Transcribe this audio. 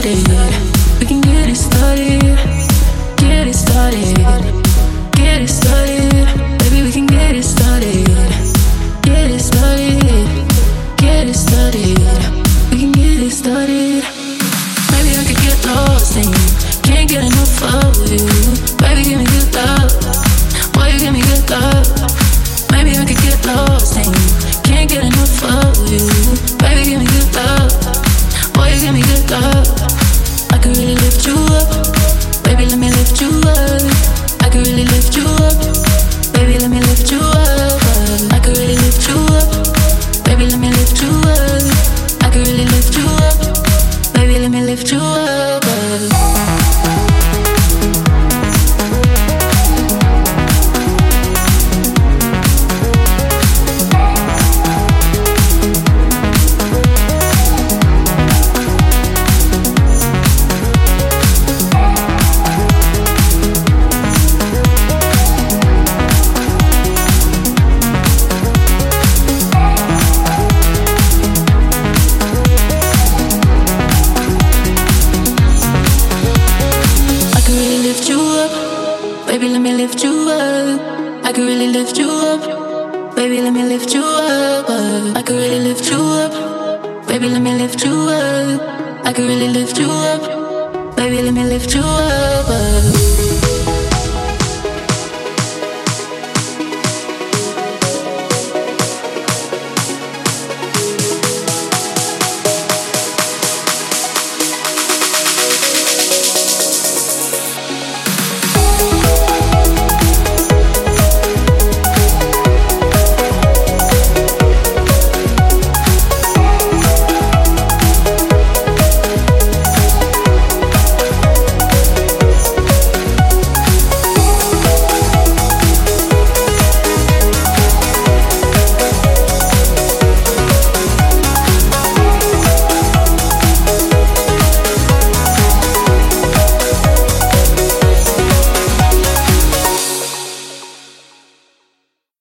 started. We can get it started. Get it started. Get it started. Baby, we can get it started. Get it started. Get it started. We can get it started. Maybe I could get lost in you. Can't get enough of you. Baby, give me good love. Boy, you give me good love. Maybe I could get lost in you. Can't get enough lift you up. Baby, let me lift you up. I could really lift you up. Baby, let me lift you up. I could really lift you up. Baby, let me lift you up. I could really lift you up. Baby, let me lift you up.